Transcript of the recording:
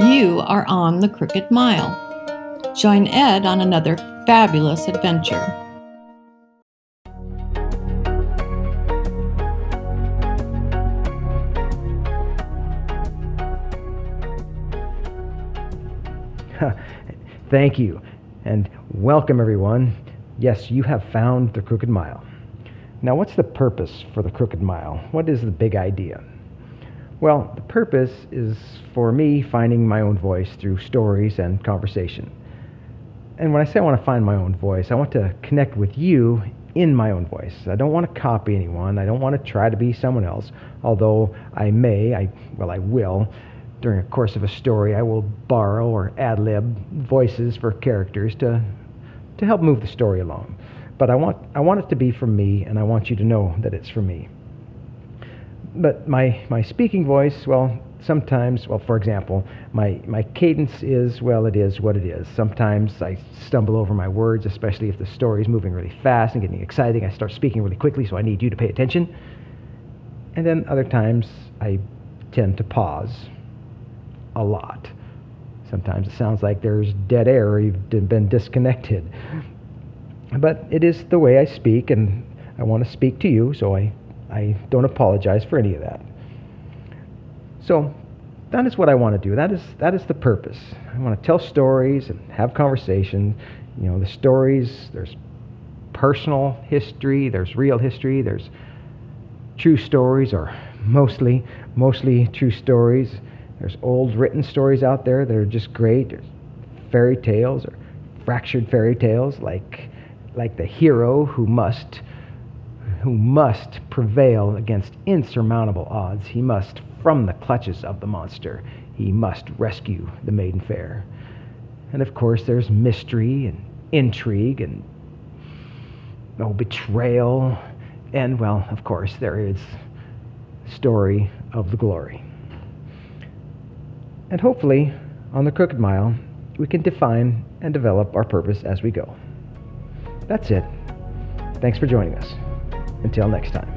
You are on the Crooked Mile. Join Ed on another fabulous adventure. Thank you, and welcome everyone. Yes, you have found the Crooked Mile. Now, what's the purpose for the Crooked Mile? What is the big idea? Well, the purpose is for me finding my own voice through stories and conversation. And when I say I want to find my own voice, I want to connect with you in my own voice. I don't want to copy anyone. I don't want to try to be someone else, although I may, I well I will during the course of a story, I will borrow or ad lib voices for characters to, to help move the story along. But I want, I want it to be from me, and I want you to know that it's from me. But my, my speaking voice, well, sometimes, well, for example, my, my cadence is, well, it is what it is. Sometimes I stumble over my words, especially if the story is moving really fast and getting exciting. I start speaking really quickly, so I need you to pay attention. And then other times I tend to pause a lot. Sometimes it sounds like there's dead air or you've been disconnected. But it is the way I speak, and I want to speak to you, so I, I don't apologize for any of that. So that is what I want to do. That is, that is the purpose. I want to tell stories and have conversations. You know, the stories, there's personal history, there's real history, there's true stories, or mostly, mostly true stories. There's old written stories out there that are just great. There's fairy tales or fractured fairy tales like like the hero who must who must prevail against insurmountable odds. He must from the clutches of the monster. He must rescue the maiden fair. And of course there's mystery and intrigue and no betrayal and well, of course there is story of the glory. And hopefully, on the Crooked Mile, we can define and develop our purpose as we go. That's it. Thanks for joining us. Until next time.